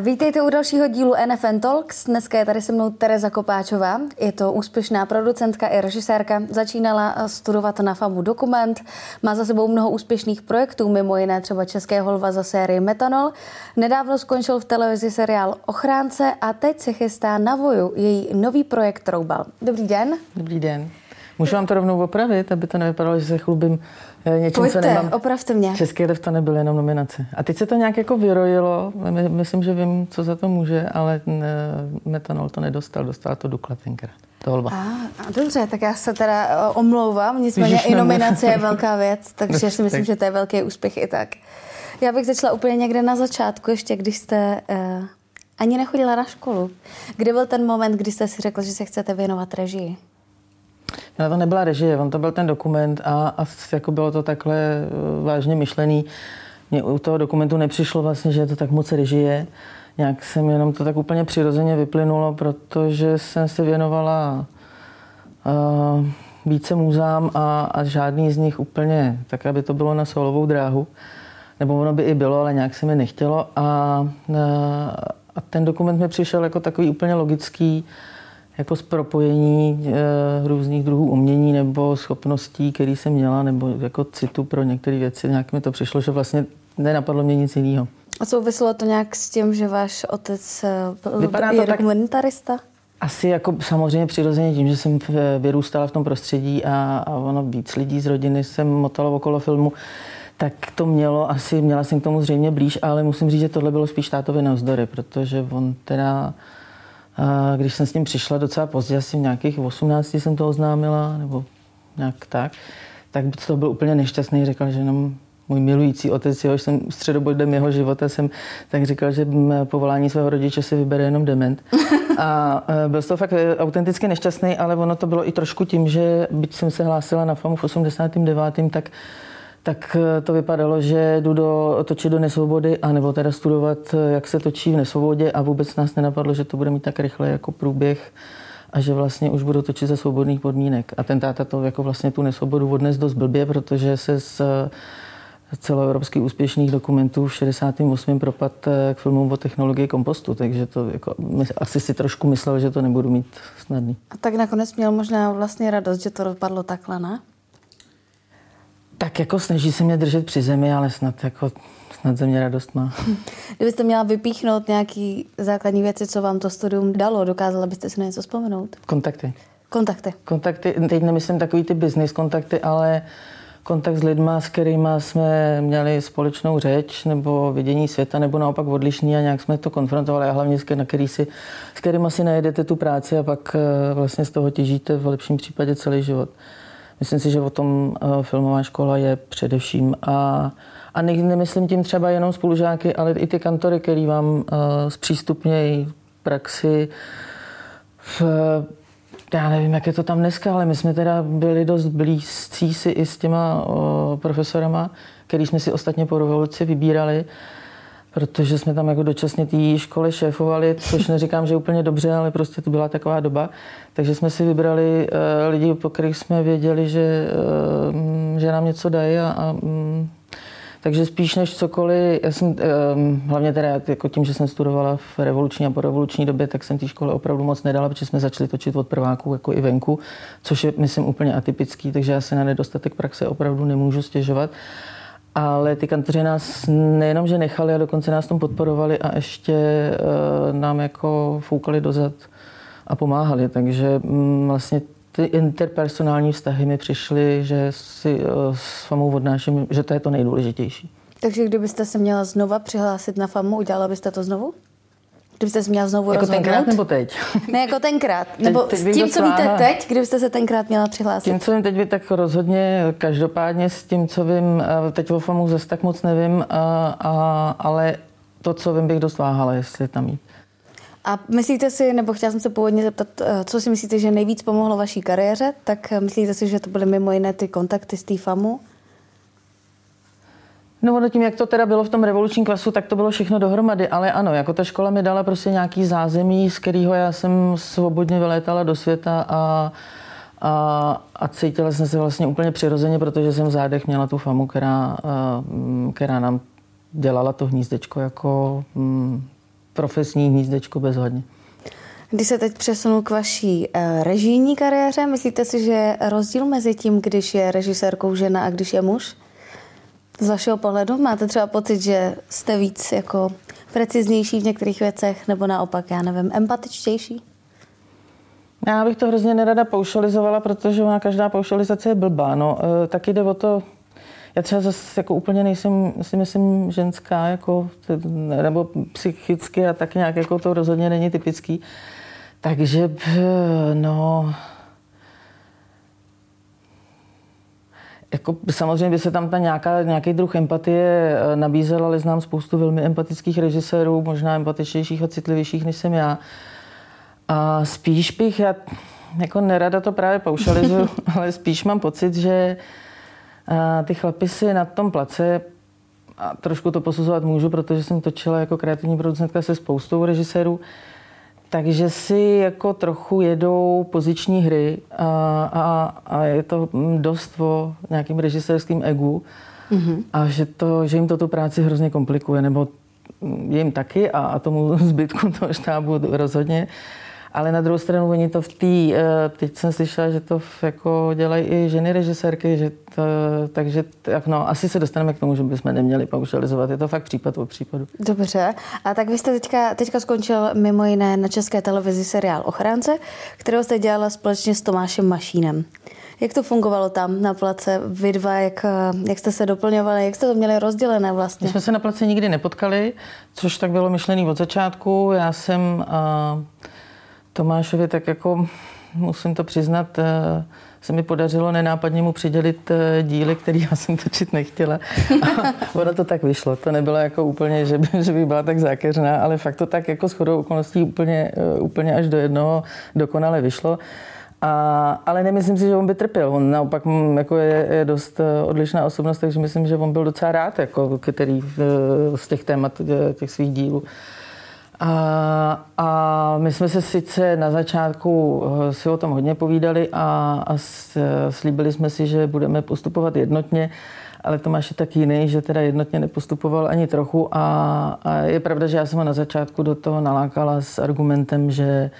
Vítejte u dalšího dílu NFN Talks. Dneska je tady se mnou Tereza Kopáčová. Je to úspěšná producentka i režisérka. Začínala studovat na FAMu dokument. Má za sebou mnoho úspěšných projektů, mimo jiné třeba České holva za sérii Metanol. Nedávno skončil v televizi seriál Ochránce a teď se chystá na Voju, její nový projekt Roubal. Dobrý den. Dobrý den. Můžu vám to rovnou opravit, aby to nevypadalo, že se chlubím eh, něčím, Pojďte, co nemám. opravte mě. Český lev to nebyl jenom nominace. A teď se to nějak jako vyrojilo. My- Myslím, že vím, co za to může, ale ne, metanol to nedostal. Dostala to Dukla tenkrát. To holba. A, a dobře, tak já se teda eh, omlouvám, nicméně Ježiš, i ne, ne. nominace je velká věc, takže si myslím, že to je velký úspěch i tak. Já bych začala úplně někde na začátku, ještě když jste uh, ani nechodila na školu. Kdy byl ten moment, kdy jste si řekla, že se chcete věnovat režii? No to nebyla režie, on to byl ten dokument a, a jako bylo to takhle eh, vážně myšlený. Mně u toho dokumentu nepřišlo vlastně, že je to tak moc režie. Nějak jsem jenom to tak úplně přirozeně vyplynulo, protože jsem se věnovala uh, více muzám a, a žádný z nich úplně tak, aby to bylo na solovou dráhu. Nebo ono by i bylo, ale nějak se mi nechtělo. A, a, a ten dokument mi přišel jako takový úplně logický, jako z propojení e, různých druhů umění nebo schopností, které jsem měla, nebo jako citu pro některé věci. Nějak mi to přišlo, že vlastně nenapadlo mě nic jiného. A souviselo to nějak s tím, že váš otec eh, byl Vypadá je dokumentarista? Asi jako samozřejmě přirozeně tím, že jsem v- vyrůstala v tom prostředí a, a ono víc lidí z rodiny jsem motalo okolo filmu, tak to mělo asi, měla jsem k tomu zřejmě blíž, ale musím říct, že tohle bylo spíš tátovi navzdory, protože on teda, a když jsem s ním přišla docela pozdě, asi v nějakých 18 jsem to oznámila, nebo nějak tak, tak to byl úplně nešťastný, říkal, že jenom můj milující otec, jehož jsem středobodem jeho života jsem tak říkal, že povolání svého rodiče si vybere jenom dement. A e, byl z toho fakt e, autenticky nešťastný, ale ono to bylo i trošku tím, že byť jsem se hlásila na FAMu v 89., tak tak e, to vypadalo, že jdu do, točit do nesvobody, anebo teda studovat, e, jak se točí v nesvobodě a vůbec nás nenapadlo, že to bude mít tak rychle jako průběh a že vlastně už budu točit za svobodných podmínek. A ten táta to jako vlastně tu nesvobodu odnes dost blbě, protože se z celoevropských úspěšných dokumentů v 68. propad eh, k filmům o technologii kompostu, takže to jako, asi si trošku myslel, že to nebudu mít snadný. A tak nakonec měl možná vlastně radost, že to dopadlo takhle, ne? Tak jako snaží se mě držet při zemi, ale snad jako snad ze mě radost má. Kdybyste měla vypíchnout nějaký základní věci, co vám to studium dalo, dokázala byste si na něco vzpomenout? Kontakty. Kontakty. Kontakty, teď nemyslím takový ty business kontakty, ale kontakt s lidma, s kterými jsme měli společnou řeč nebo vidění světa, nebo naopak odlišný a nějak jsme to konfrontovali a hlavně s, na který si, s kterými si najedete tu práci a pak eh, vlastně z toho těžíte v lepším případě celý život. Myslím si, že o tom eh, filmová škola je především. A, a ne, nemyslím tím třeba jenom spolužáky, ale i ty kantory, který vám eh, zpřístupnějí praxi v, já nevím, jak je to tam dneska, ale my jsme teda byli dost blízcí si i s těma o, profesorama, který jsme si ostatně po revoluci vybírali, protože jsme tam jako dočasně té školy šéfovali, což neříkám, že úplně dobře, ale prostě to byla taková doba. Takže jsme si vybrali uh, lidi, po kterých jsme věděli, že, uh, že nám něco dají a, a mm, takže spíš než cokoliv, já jsem um, hlavně teda jako tím, že jsem studovala v revoluční a po revoluční době, tak jsem té škole opravdu moc nedala, protože jsme začali točit od prváků jako i venku, což je, myslím, úplně atypický, takže já se na nedostatek praxe opravdu nemůžu stěžovat. Ale ty kantoři nás nejenom, že nechali, a dokonce nás tom podporovali a ještě uh, nám jako foukali dozad a pomáhali. Takže mm, vlastně ty interpersonální vztahy mi přišly, že si uh, s famou odnáším, že to je to nejdůležitější. Takže kdybyste se měla znova přihlásit na FAMu, udělala byste to znovu? Kdybyste se měla znovu Jako rozhodnout? tenkrát nebo teď? Ne jako tenkrát. Nebo teď s bych tím, co víte teď, kdybyste se tenkrát měla přihlásit. Tím, co vím teď, tak rozhodně každopádně s tím, co vím, eh, teď o FAMu zase tak moc nevím, a, a, ale to, co vím, bych dost váhala, jestli tam jít. A myslíte si, nebo chtěla jsem se původně zeptat, eh, co si myslíte, že nejvíc pomohlo vaší kariéře, tak eh, myslíte si, že to byly mimo jiné ty kontakty z té FAMu? No ono tím, jak to teda bylo v tom revolučním klasu, tak to bylo všechno dohromady, ale ano, jako ta škola mi dala prostě nějaký zázemí, z kterého já jsem svobodně vylétala do světa a, a, a cítila jsem se vlastně úplně přirozeně, protože jsem v zádech měla tu famu, která, mm, která nám dělala to hnízdečko jako mm, profesní hnízdečko bezhodně. Když se teď přesunu k vaší uh, režijní kariéře, myslíte si, že je rozdíl mezi tím, když je režisérkou žena a když je muž? Z vašeho pohledu máte třeba pocit, že jste víc jako preciznější v některých věcech, nebo naopak, já nevím, empatičtější? Já bych to hrozně nerada paušalizovala, protože ona každá paušalizace je blbá. No, e, taky jde o to, já třeba zase jako úplně nejsem, si myslím, ženská, jako, nebo psychicky a tak nějak jako to rozhodně není typický. Takže, no, Jako, samozřejmě by se tam ta nějaká, nějaký druh empatie e, nabízel, ale znám spoustu velmi empatických režisérů, možná empatičtějších a citlivějších, než jsem já. A spíš bych, já jako nerada to právě paušalizuju, ale spíš mám pocit, že ty chlapy si na tom place a trošku to posuzovat můžu, protože jsem točila jako kreativní producentka se spoustou režisérů, takže si jako trochu jedou poziční hry a, a, a je to dost o nějakým režisérským egu mm-hmm. a že, to, že jim to tu práci hrozně komplikuje, nebo jim taky a, a tomu zbytku toho štábu rozhodně. Ale na druhou stranu oni to v té, eh, teď jsem slyšela, že to jako dělají i ženy režisérky, že to, takže tak no, asi se dostaneme k tomu, že bychom neměli paušalizovat. Je to fakt případ o případu. Dobře. A tak vy jste teďka, teďka skončil mimo jiné na české televizi seriál Ochránce, kterého jste dělala společně s Tomášem Mašínem. Jak to fungovalo tam na place? Vy dva, jak, jak jste se doplňovali, jak jste to měli rozdělené vlastně? My jsme se na place nikdy nepotkali, což tak bylo myšlený od začátku. Já jsem uh, Tomášovi tak jako, musím to přiznat, uh, se mi podařilo nenápadně mu přidělit uh, díly, který já jsem točit nechtěla. A ono to tak vyšlo. To nebylo jako úplně, že by, že by byla tak zákeřná, ale fakt to tak jako shodou okolností úplně, uh, úplně až do jednoho dokonale vyšlo. A, ale nemyslím si, že on by trpěl. On naopak mm, jako je, je dost eh, odlišná osobnost, takže myslím, že on byl docela rád, jako, který eh, z těch témat, eh, těch svých dílů. A, a my jsme se sice na začátku si o tom hodně povídali a, a slíbili jsme si, že budeme postupovat jednotně, ale Tomáš je tak jiný, že teda jednotně nepostupoval ani trochu a, a je pravda, že já jsem ho na začátku do toho nalákala s argumentem, že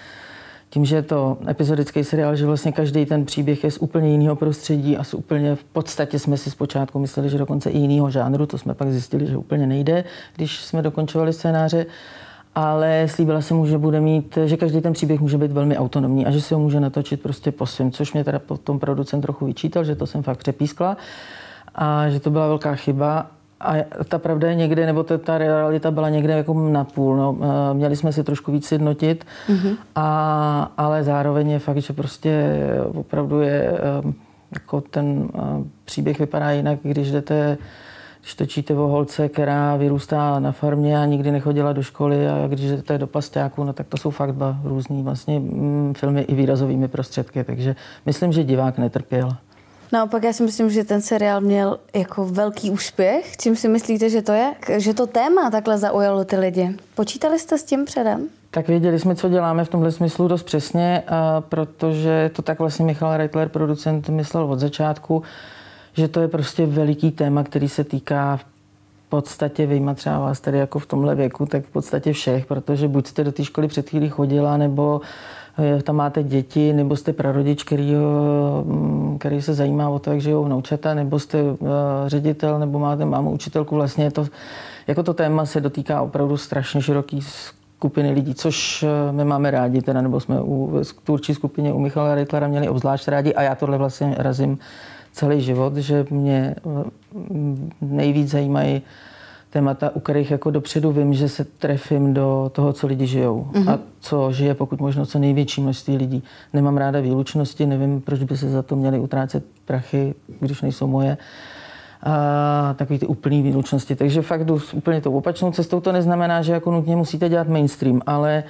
tím, že je to epizodický seriál, že vlastně každý ten příběh je z úplně jiného prostředí a z úplně v podstatě jsme si zpočátku mysleli, že dokonce i jiného žánru, to jsme pak zjistili, že úplně nejde, když jsme dokončovali scénáře, ale slíbila jsem mu, že bude mít, že každý ten příběh může být velmi autonomní a že si ho může natočit prostě po svém, což mě teda potom producent trochu vyčítal, že to jsem fakt přepískla a že to byla velká chyba a ta pravda je někde, nebo ta, ta realita byla někde jako napůl. No. Měli jsme si trošku víc sjednotit, mm-hmm. a, ale zároveň je fakt, že prostě opravdu je jako ten příběh vypadá jinak, když jdete když točíte o holce, která vyrůstá na farmě a nikdy nechodila do školy a když jdete do pastáku, no tak to jsou fakt dva různý vlastně mm, filmy i výrazovými prostředky, takže myslím, že divák netrpěl. Naopak já si myslím, že ten seriál měl jako velký úspěch. Čím si myslíte, že to je? Že to téma takhle zaujalo ty lidi. Počítali jste s tím předem? Tak věděli jsme, co děláme v tomhle smyslu dost přesně, protože to tak vlastně Michal Reitler, producent, myslel od začátku, že to je prostě veliký téma, který se týká v podstatě vyjma třeba vás tady jako v tomhle věku, tak v podstatě všech, protože buď jste do té školy před chvílí chodila, nebo Eh, tam máte děti, nebo jste prarodič, který, mm, který se zajímá o to, jak žijou vnoučata, nebo jste eh, ředitel, nebo máte mámu učitelku. Vlastně to, jako to téma se dotýká opravdu strašně široký skupiny lidí, což eh, my máme rádi, teda, nebo jsme u tvůrčí skupině u Michala Reitlera měli obzvlášť rádi a já tohle vlastně razím celý život, že mě nejvíc zajímají témata, u kterých jako dopředu vím, že se trefím do toho, co lidi žijou mm-hmm. a co žije pokud možno co největší množství lidí. Nemám ráda výlučnosti, nevím, proč by se za to měli utrácet prachy, když nejsou moje. A takový ty úplný výlučnosti. Takže fakt jdu úplně tou opačnou cestou. To neznamená, že jako nutně musíte dělat mainstream, ale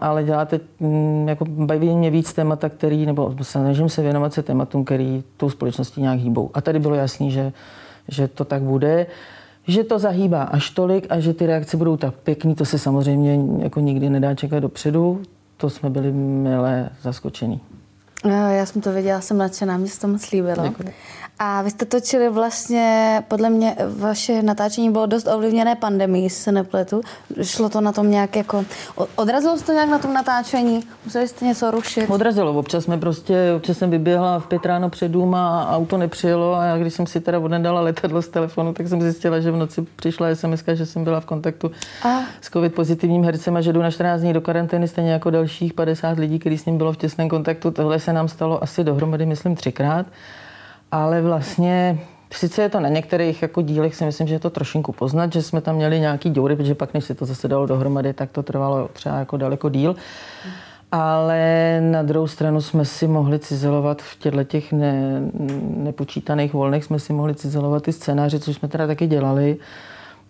ale děláte, mm, jako baví mě víc témata, který, nebo snažím se věnovat se tématům, který tou společností nějak hýbou. A tady bylo jasný, že, že to tak bude že to zahýbá až tolik a že ty reakce budou tak pěkný, to se samozřejmě jako nikdy nedá čekat dopředu. To jsme byli milé zaskočení. Já jsem to viděla, jsem nadšená, mě se to moc líbilo. Děkuji. A vy jste točili vlastně, podle mě, vaše natáčení bylo dost ovlivněné pandemí, jestli se nepletu. Šlo to na tom nějak jako, odrazilo se to nějak na tom natáčení? Museli jste něco rušit? Odrazilo, občas jsme prostě, občas jsem vyběhla v pět ráno před dům a auto nepřijelo a já, když jsem si teda odnedala letadlo z telefonu, tak jsem zjistila, že v noci přišla SMS, že jsem byla v kontaktu a. s covid pozitivním hercem a že jdu na 14 dní do karantény, stejně jako dalších 50 lidí, kteří s ním bylo v těsném kontaktu. Tohle nám stalo asi dohromady, myslím, třikrát ale vlastně Sice je to na některých jako dílech, si myslím, že je to trošinku poznat, že jsme tam měli nějaký díry, protože pak, než se to zase dalo dohromady, tak to trvalo třeba jako daleko díl. Ale na druhou stranu jsme si mohli cizelovat v těchto těch ne, nepočítaných volných, jsme si mohli cizelovat ty scénáře, což jsme teda taky dělali.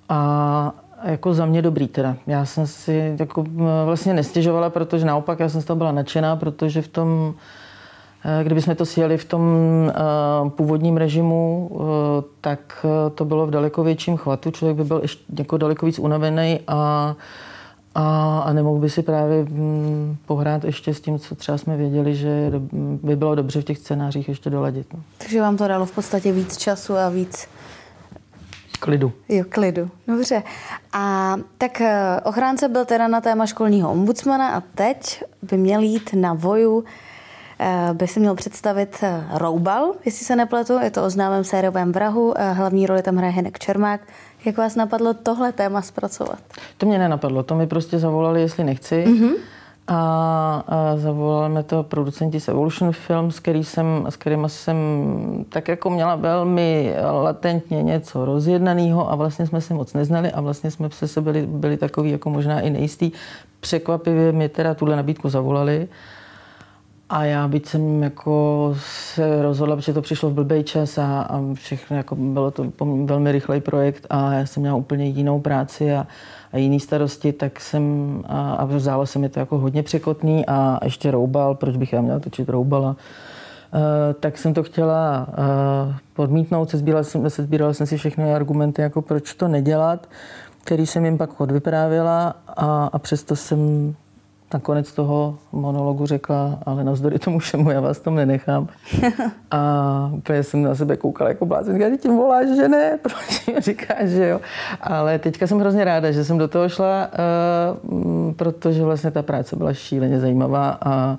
A jako za mě dobrý teda. Já jsem si jako vlastně nestěžovala, protože naopak já jsem z toho byla nadšená, protože v tom Eh, kdybychom to sjeli v tom eh, původním režimu, eh, tak to bylo v daleko větším chvatu. Člověk by byl ještě jako daleko víc unavený a, a, a nemohl by si právě hm, pohrát ještě s tím, co třeba jsme věděli, že by bylo dobře v těch scénářích ještě doladit. No. Takže vám to dalo v podstatě víc času a víc Klidu. Jo, klidu. Dobře. A tak ochránce byl teda na téma školního ombudsmana a teď by měl jít na voju by si měl představit eh, Roubal, jestli se nepletu, je to o známém sériovém vrahu, eh, hlavní roli tam hraje Hinek Čermák. Jak vás napadlo tohle téma zpracovat? To mě nenapadlo, to mi prostě zavolali, jestli nechci. Mm-hmm. A, a zavolali mě to producenti z Evolution Film, s, který jsem, s kterými jsem tak jako měla velmi latentně něco rozjednaného a vlastně jsme se moc neznali a vlastně jsme se byli, byli takový jako možná i nejistý. Překvapivě mi teda tuhle nabídku zavolali a já byť jsem jako se rozhodla, protože to přišlo v blbý čas a, a všechno, jako bylo to velmi rychlej projekt a já jsem měla úplně jinou práci a, a jiný starosti, tak jsem, a, a vzalo se mi to jako hodně překotný a ještě roubal, proč bych já měla točit roubala. Uh, tak jsem to chtěla uh, podmítnout, sezbírala jsem, sezbírala jsem si všechny argumenty, jako proč to nedělat, který jsem jim pak odvyprávěla a, a přesto jsem nakonec toho monologu řekla, ale navzdory tomu všemu já vás tam nenechám. A úplně jsem na sebe koukala jako blázen. Říká, tím voláš, že ne? Proč říkáš, že jo? Ale teďka jsem hrozně ráda, že jsem do toho šla, uh, protože vlastně ta práce byla šíleně zajímavá a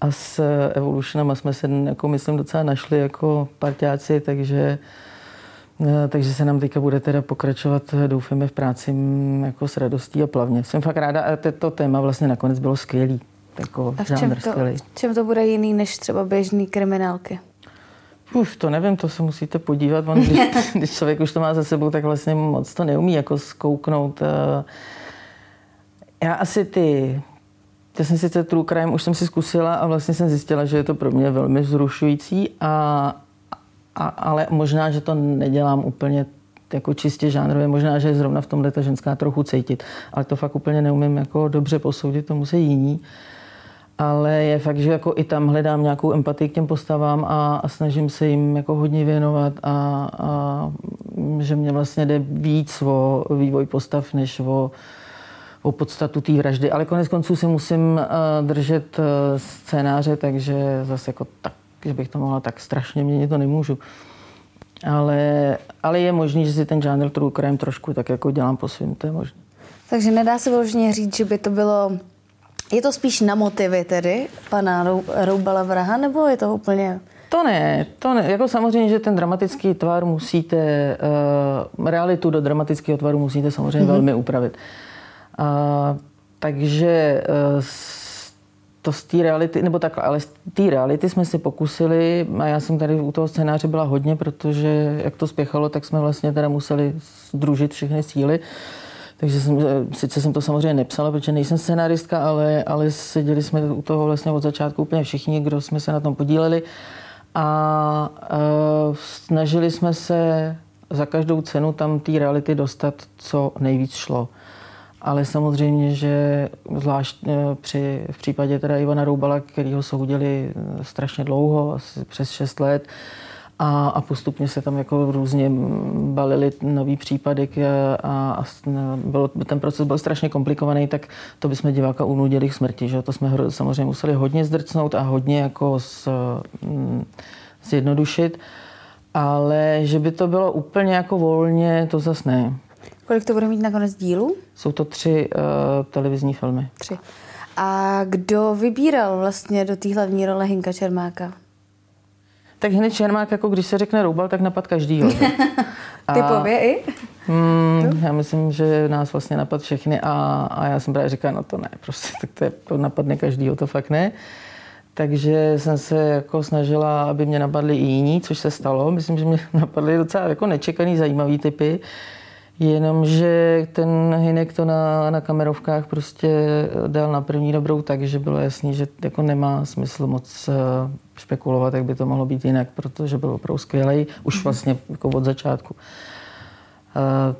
a s Evolutionama jsme se, jako myslím, docela našli jako parťáci, takže Eh, takže se nám teďka bude teda pokračovat, eh, doufáme, v práci mm, jako s radostí a plavně. Jsem fakt ráda a to téma vlastně nakonec bylo skvělý. Jako a v čem, to, skvělý. v čem to bude jiný než třeba běžný kriminálky? Uf, to nevím, to se musíte podívat. On, když, když člověk už to má za sebou, tak vlastně moc to neumí jako zkouknout. Eh. Já asi ty já jsem sice true crime už jsem si zkusila a vlastně jsem zjistila, že je to pro mě velmi vzrušující a, a, ale možná, že to nedělám úplně jako čistě žánrově, možná, že je zrovna v tomhle ta ženská trochu cítit, ale to fakt úplně neumím jako dobře posoudit, to musí jiní. Ale je fakt, že jako i tam hledám nějakou empatii k těm postavám a, a snažím se jim jako hodně věnovat a, a že mě vlastně jde víc o vývoj postav, než o, o podstatu té vraždy. Ale konec konců si musím uh, držet uh, scénáře, takže zase jako tak že bych to mohla tak strašně měnit, to nemůžu. Ale, ale je možný, že si ten žánr true crime trošku tak jako dělám po svým, to je možné. Takže nedá se vyloženě říct, že by to bylo... Je to spíš na motivy tedy pana Roubala Vraha, nebo je to úplně... To ne, to ne. Jako samozřejmě, že ten dramatický tvar musíte, uh, realitu do dramatického tvaru musíte samozřejmě mm-hmm. velmi upravit. Uh, takže uh, to z té reality, nebo takhle, ale z té reality jsme si pokusili a já jsem tady u toho scénáře byla hodně, protože jak to spěchalo, tak jsme vlastně teda museli združit všechny síly. Takže jsem, sice jsem to samozřejmě nepsala, protože nejsem scenáristka, ale, ale seděli jsme u toho vlastně od začátku úplně všichni, kdo jsme se na tom podíleli a uh, snažili jsme se za každou cenu tam té reality dostat, co nejvíc šlo ale samozřejmě, že zvlášť eh, při, v případě teda Ivana Roubala, který ho soudili eh, strašně dlouho, asi přes 6 let, a, a postupně se tam jako různě balily nový případy a, a bylo, ten proces byl strašně komplikovaný, tak to bychom diváka unudili k smrti. Že? To jsme samozřejmě museli hodně zdrcnout a hodně jako z, mm, zjednodušit, ale že by to bylo úplně jako volně, to zase ne. Kolik to bude mít nakonec dílů? Jsou to tři uh, televizní filmy. Tři. A kdo vybíral vlastně do té hlavní role Hinka Čermáka? Tak hned Čermák, jako když se řekne roubal, tak napad každý. Typově i? Hmm, já myslím, že nás vlastně napad všechny a, a já jsem právě říkal, no to ne, prostě, tak to, je, to napadne každýho, to fakt ne. Takže jsem se jako snažila, aby mě napadly i jiní, což se stalo. Myslím, že mě napadly docela jako nečekaný, zajímavý typy. Jenomže ten Hinek to na, na kamerovkách prostě dal na první dobrou tak, že bylo jasný, že jako nemá smysl moc eh, špekulovat, jak by to mohlo být jinak, protože byl opravdu skvělý už vlastně jako od začátku. Eh,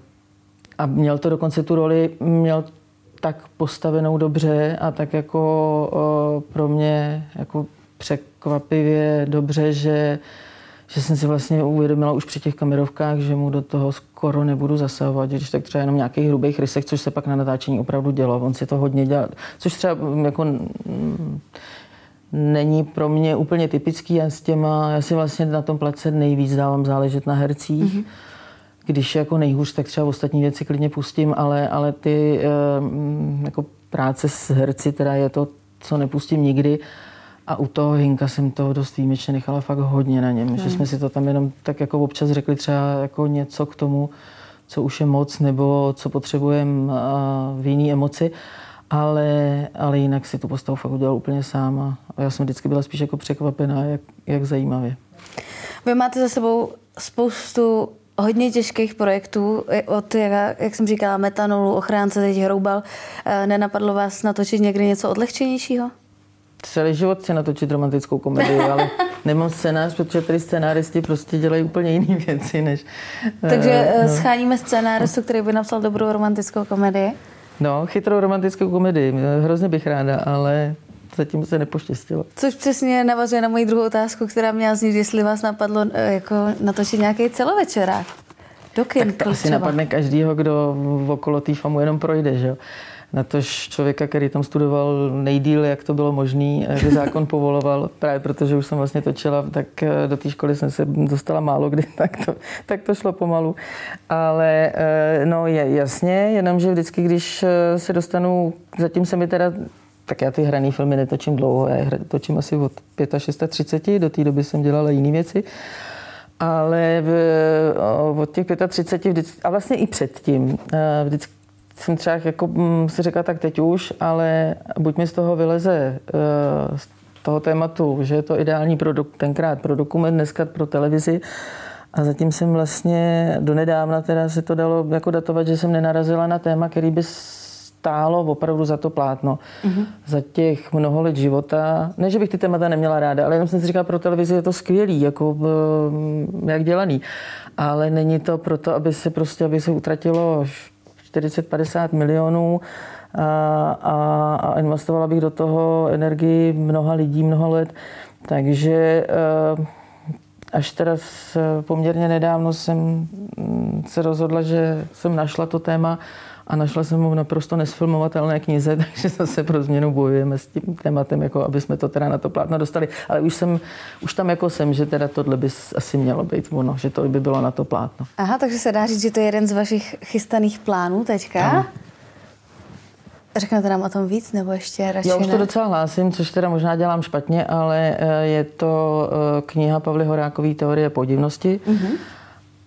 a měl to dokonce tu roli, měl tak postavenou dobře a tak jako eh, pro mě jako překvapivě dobře, že že jsem si vlastně uvědomila už při těch kamerovkách, že mu do toho skoro nebudu zasahovat, když tak třeba jenom nějakých hrubých rysech, což se pak na natáčení opravdu dělo. On si to hodně dělal, což třeba mm, jako mm, není pro mě úplně typický. Já s těma, já si vlastně na tom place nejvíc dávám záležet na hercích. Mm-hmm. Když je jako nejhůř, tak třeba ostatní věci klidně pustím, ale, ale ty eh, jako práce s herci, teda je to, co nepustím nikdy. A u toho Hinka jsem toho dost výjimečně nechala fakt hodně na něm, hmm. že jsme si to tam jenom tak jako občas řekli třeba jako něco k tomu, co už je moc nebo co potřebujeme v jiný emoci. Ale, ale jinak si tu postavu fakt udělal úplně sám a já jsem vždycky byla spíš jako překvapená, jak, jak zajímavě. Vy máte za sebou spoustu hodně těžkých projektů, od, jak, jak jsem říkala, metanolu, ochránce, teď hroubal. E, nenapadlo vás natočit někdy něco odlehčenějšího? Celý život chci natočit romantickou komedii, ale nemám scénář, protože tady scénáristi prostě dělají úplně jiné věci, než... Takže uh, no. scháníme scénáristu, který by napsal dobrou romantickou komedii? No, chytrou romantickou komedii, hrozně bych ráda, ale zatím se nepoštěstilo. Což přesně navazuje na moji druhou otázku, která měla znít, jestli vás napadlo jako natočit nějaký celovečerák. Do kin, tak to asi třeba. napadne každýho, kdo okolo té famu jenom projde, že jo na tož člověka, který tam studoval nejdíl, jak to bylo možné, jak zákon povoloval, právě protože už jsem vlastně točila, tak eh, do té školy jsem se dostala málo kdy, tak to, tak to šlo pomalu. Ale eh, no je jasně, jenomže vždycky, když eh, se dostanu, zatím se mi teda tak já ty hraný filmy netočím dlouho, já točím asi od 35, do té doby jsem dělala jiné věci. Ale v, od těch 35 vždycky, a vlastně i předtím, vždycky jsem třeba jako mm, si řekla, tak teď už, ale buď mi z toho vyleze uh, z toho tématu, že je to ideální pro tenkrát pro dokument, dneska pro televizi, a zatím jsem vlastně donedávna teda se to dalo jako datovat, že jsem nenarazila na téma, který by stálo opravdu za to plátno. Mm-hmm. Za těch mnoho let života. Ne, že bych ty témata neměla ráda, ale jenom jsem si říkala, pro televizi je to skvělý, jako eh, jak dělaný. Ale není to proto, aby se prostě, aby se utratilo 40-50 milionů a, a, a investovala bych do toho energii mnoha lidí, mnoha let. Takže eh, až teda poměrně nedávno jsem mm, se rozhodla, že jsem našla to téma a našla jsem ho v naprosto nesfilmovatelné knize, takže zase pro změnu bojujeme s tím tématem, jako aby jsme to teda na to plátno dostali. Ale už, jsem, už tam jako jsem, že teda tohle by asi mělo být ono, že to by bylo na to plátno. Aha, takže se dá říct, že to je jeden z vašich chystaných plánů teďka? Ano. Řeknete nám o tom víc, nebo ještě radši Já už to docela hlásím, což teda možná dělám špatně, ale eh, je to eh, kniha Pavly Horákový Teorie podivnosti, mm-hmm.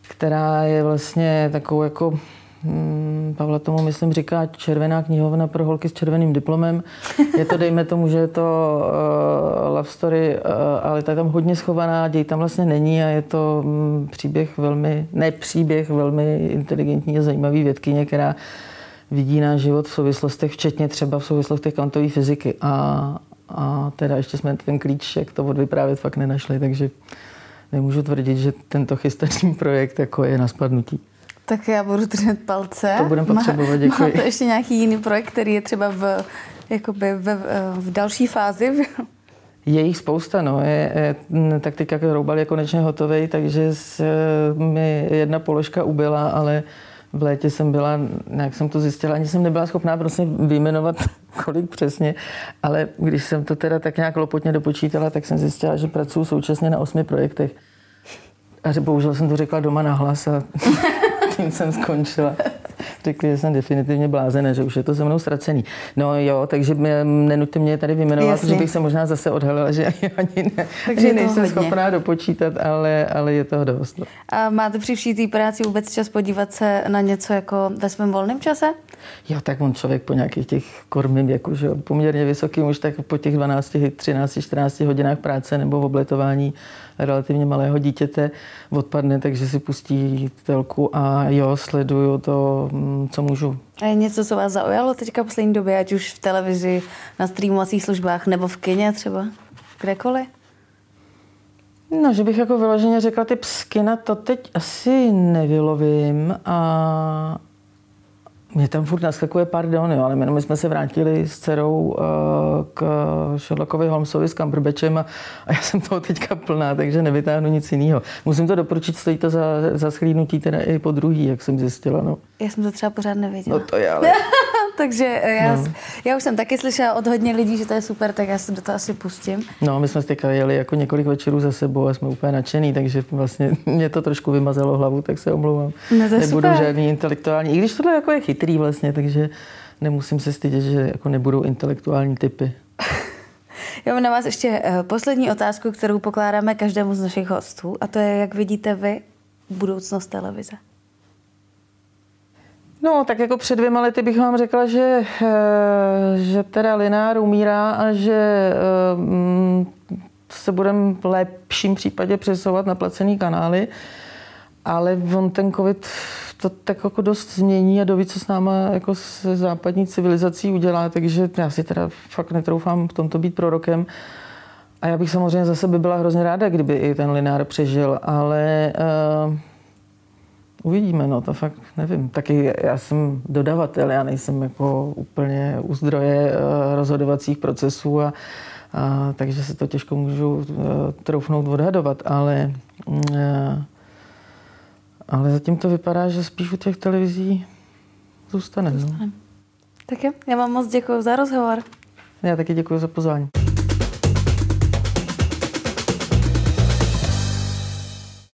která je vlastně takovou jako Pavla tomu, myslím, říká červená knihovna pro holky s červeným diplomem. Je to, dejme tomu, že je to uh, love story, uh, ale tak tam hodně schovaná, děj tam vlastně není a je to um, příběh velmi, ne příběh, velmi inteligentní a zajímavý vědkyně, která vidí náš život v souvislostech, včetně třeba v souvislostech kvantové fyziky. A, a teda ještě jsme ten klíč, jak to odvyprávět, fakt nenašli, takže nemůžu tvrdit, že tento chystaný projekt jako je na spadnutí. Tak já budu držet palce. To budeme potřebovat, děkuji. Máte ještě nějaký jiný projekt, který je třeba v, jakoby v, v další fázi? Je jich spousta, no. Je, je, taktika Roubal je konečně hotový, takže s, mi jedna položka ubyla, ale v létě jsem byla, jak jsem to zjistila, ani jsem nebyla schopná prostě vyjmenovat, kolik přesně, ale když jsem to teda tak nějak lopotně dopočítala, tak jsem zjistila, že pracuji současně na osmi projektech. A že bohužel jsem to řekla doma nahlas a tím jsem skončila řekli, že jsem definitivně blázen, že už je to se mnou ztracený. No jo, takže nenuďte mě tady vyjmenovat, Jasně. že bych se možná zase odhalila, že ani ne, takže že nejsem hodně. schopná dopočítat, ale, ale je toho dost. A máte při vší té práci vůbec čas podívat se na něco jako ve svém volném čase? Jo, tak on člověk po nějakých těch kormým věku, že poměrně vysokým už tak po těch 12, 13, 14 hodinách práce nebo v obletování relativně malého dítěte odpadne, takže si pustí telku a jo, sleduju to, mm, co můžu. A je něco, co vás zaujalo teďka poslední době, ať už v televizi, na streamovacích službách nebo v kině třeba? Kdekoliv? No, že bych jako vyloženě řekla, ty pskina to teď asi nevylovím a mě tam furt naskakuje pardon, jo, ale my jsme se vrátili s dcerou uh, k Sherlockovi Holmesovi s Cumberbatchem a, a já jsem toho teďka plná, takže nevytáhnu nic jiného. Musím to doporučit, stojí to za, za schlídnutí teda i po druhý, jak jsem zjistila. No. Já jsem to třeba pořád nevěděla. No to je ale... Takže já, no. já už jsem taky slyšela od hodně lidí, že to je super, tak já se do toho asi pustím. No, my jsme teďka jeli jako několik večerů za sebou a jsme úplně nadšený, takže vlastně mě to trošku vymazalo hlavu, tak se omlouvám. No, to Nebudu super. žádný intelektuální, i když tohle jako je chytrý vlastně, takže nemusím se stydět, že jako nebudou intelektuální typy. Já mám na vás ještě eh, poslední otázku, kterou pokládáme každému z našich hostů a to je, jak vidíte vy budoucnost televize. No, tak jako před dvěma lety bych vám řekla, že, eh, že teda Linár umírá a že eh, se budeme v lepším případě přesouvat na placený kanály, ale on ten covid to tak jako dost změní a doví, co s náma jako se západní civilizací udělá, takže já si teda fakt netroufám v tomto být prorokem. A já bych samozřejmě za sebe byla hrozně ráda, kdyby i ten Linár přežil, ale uh, Uvidíme, no to fakt nevím. Taky já jsem dodavatel, já nejsem jako úplně u zdroje uh, rozhodovacích procesů a, a takže se to těžko můžu uh, troufnout odhadovat, ale uh, ale zatím to vypadá, že spíš u těch televizí zůstane. No. Tak jo, já vám moc děkuji za rozhovor. Já taky děkuji za pozvání.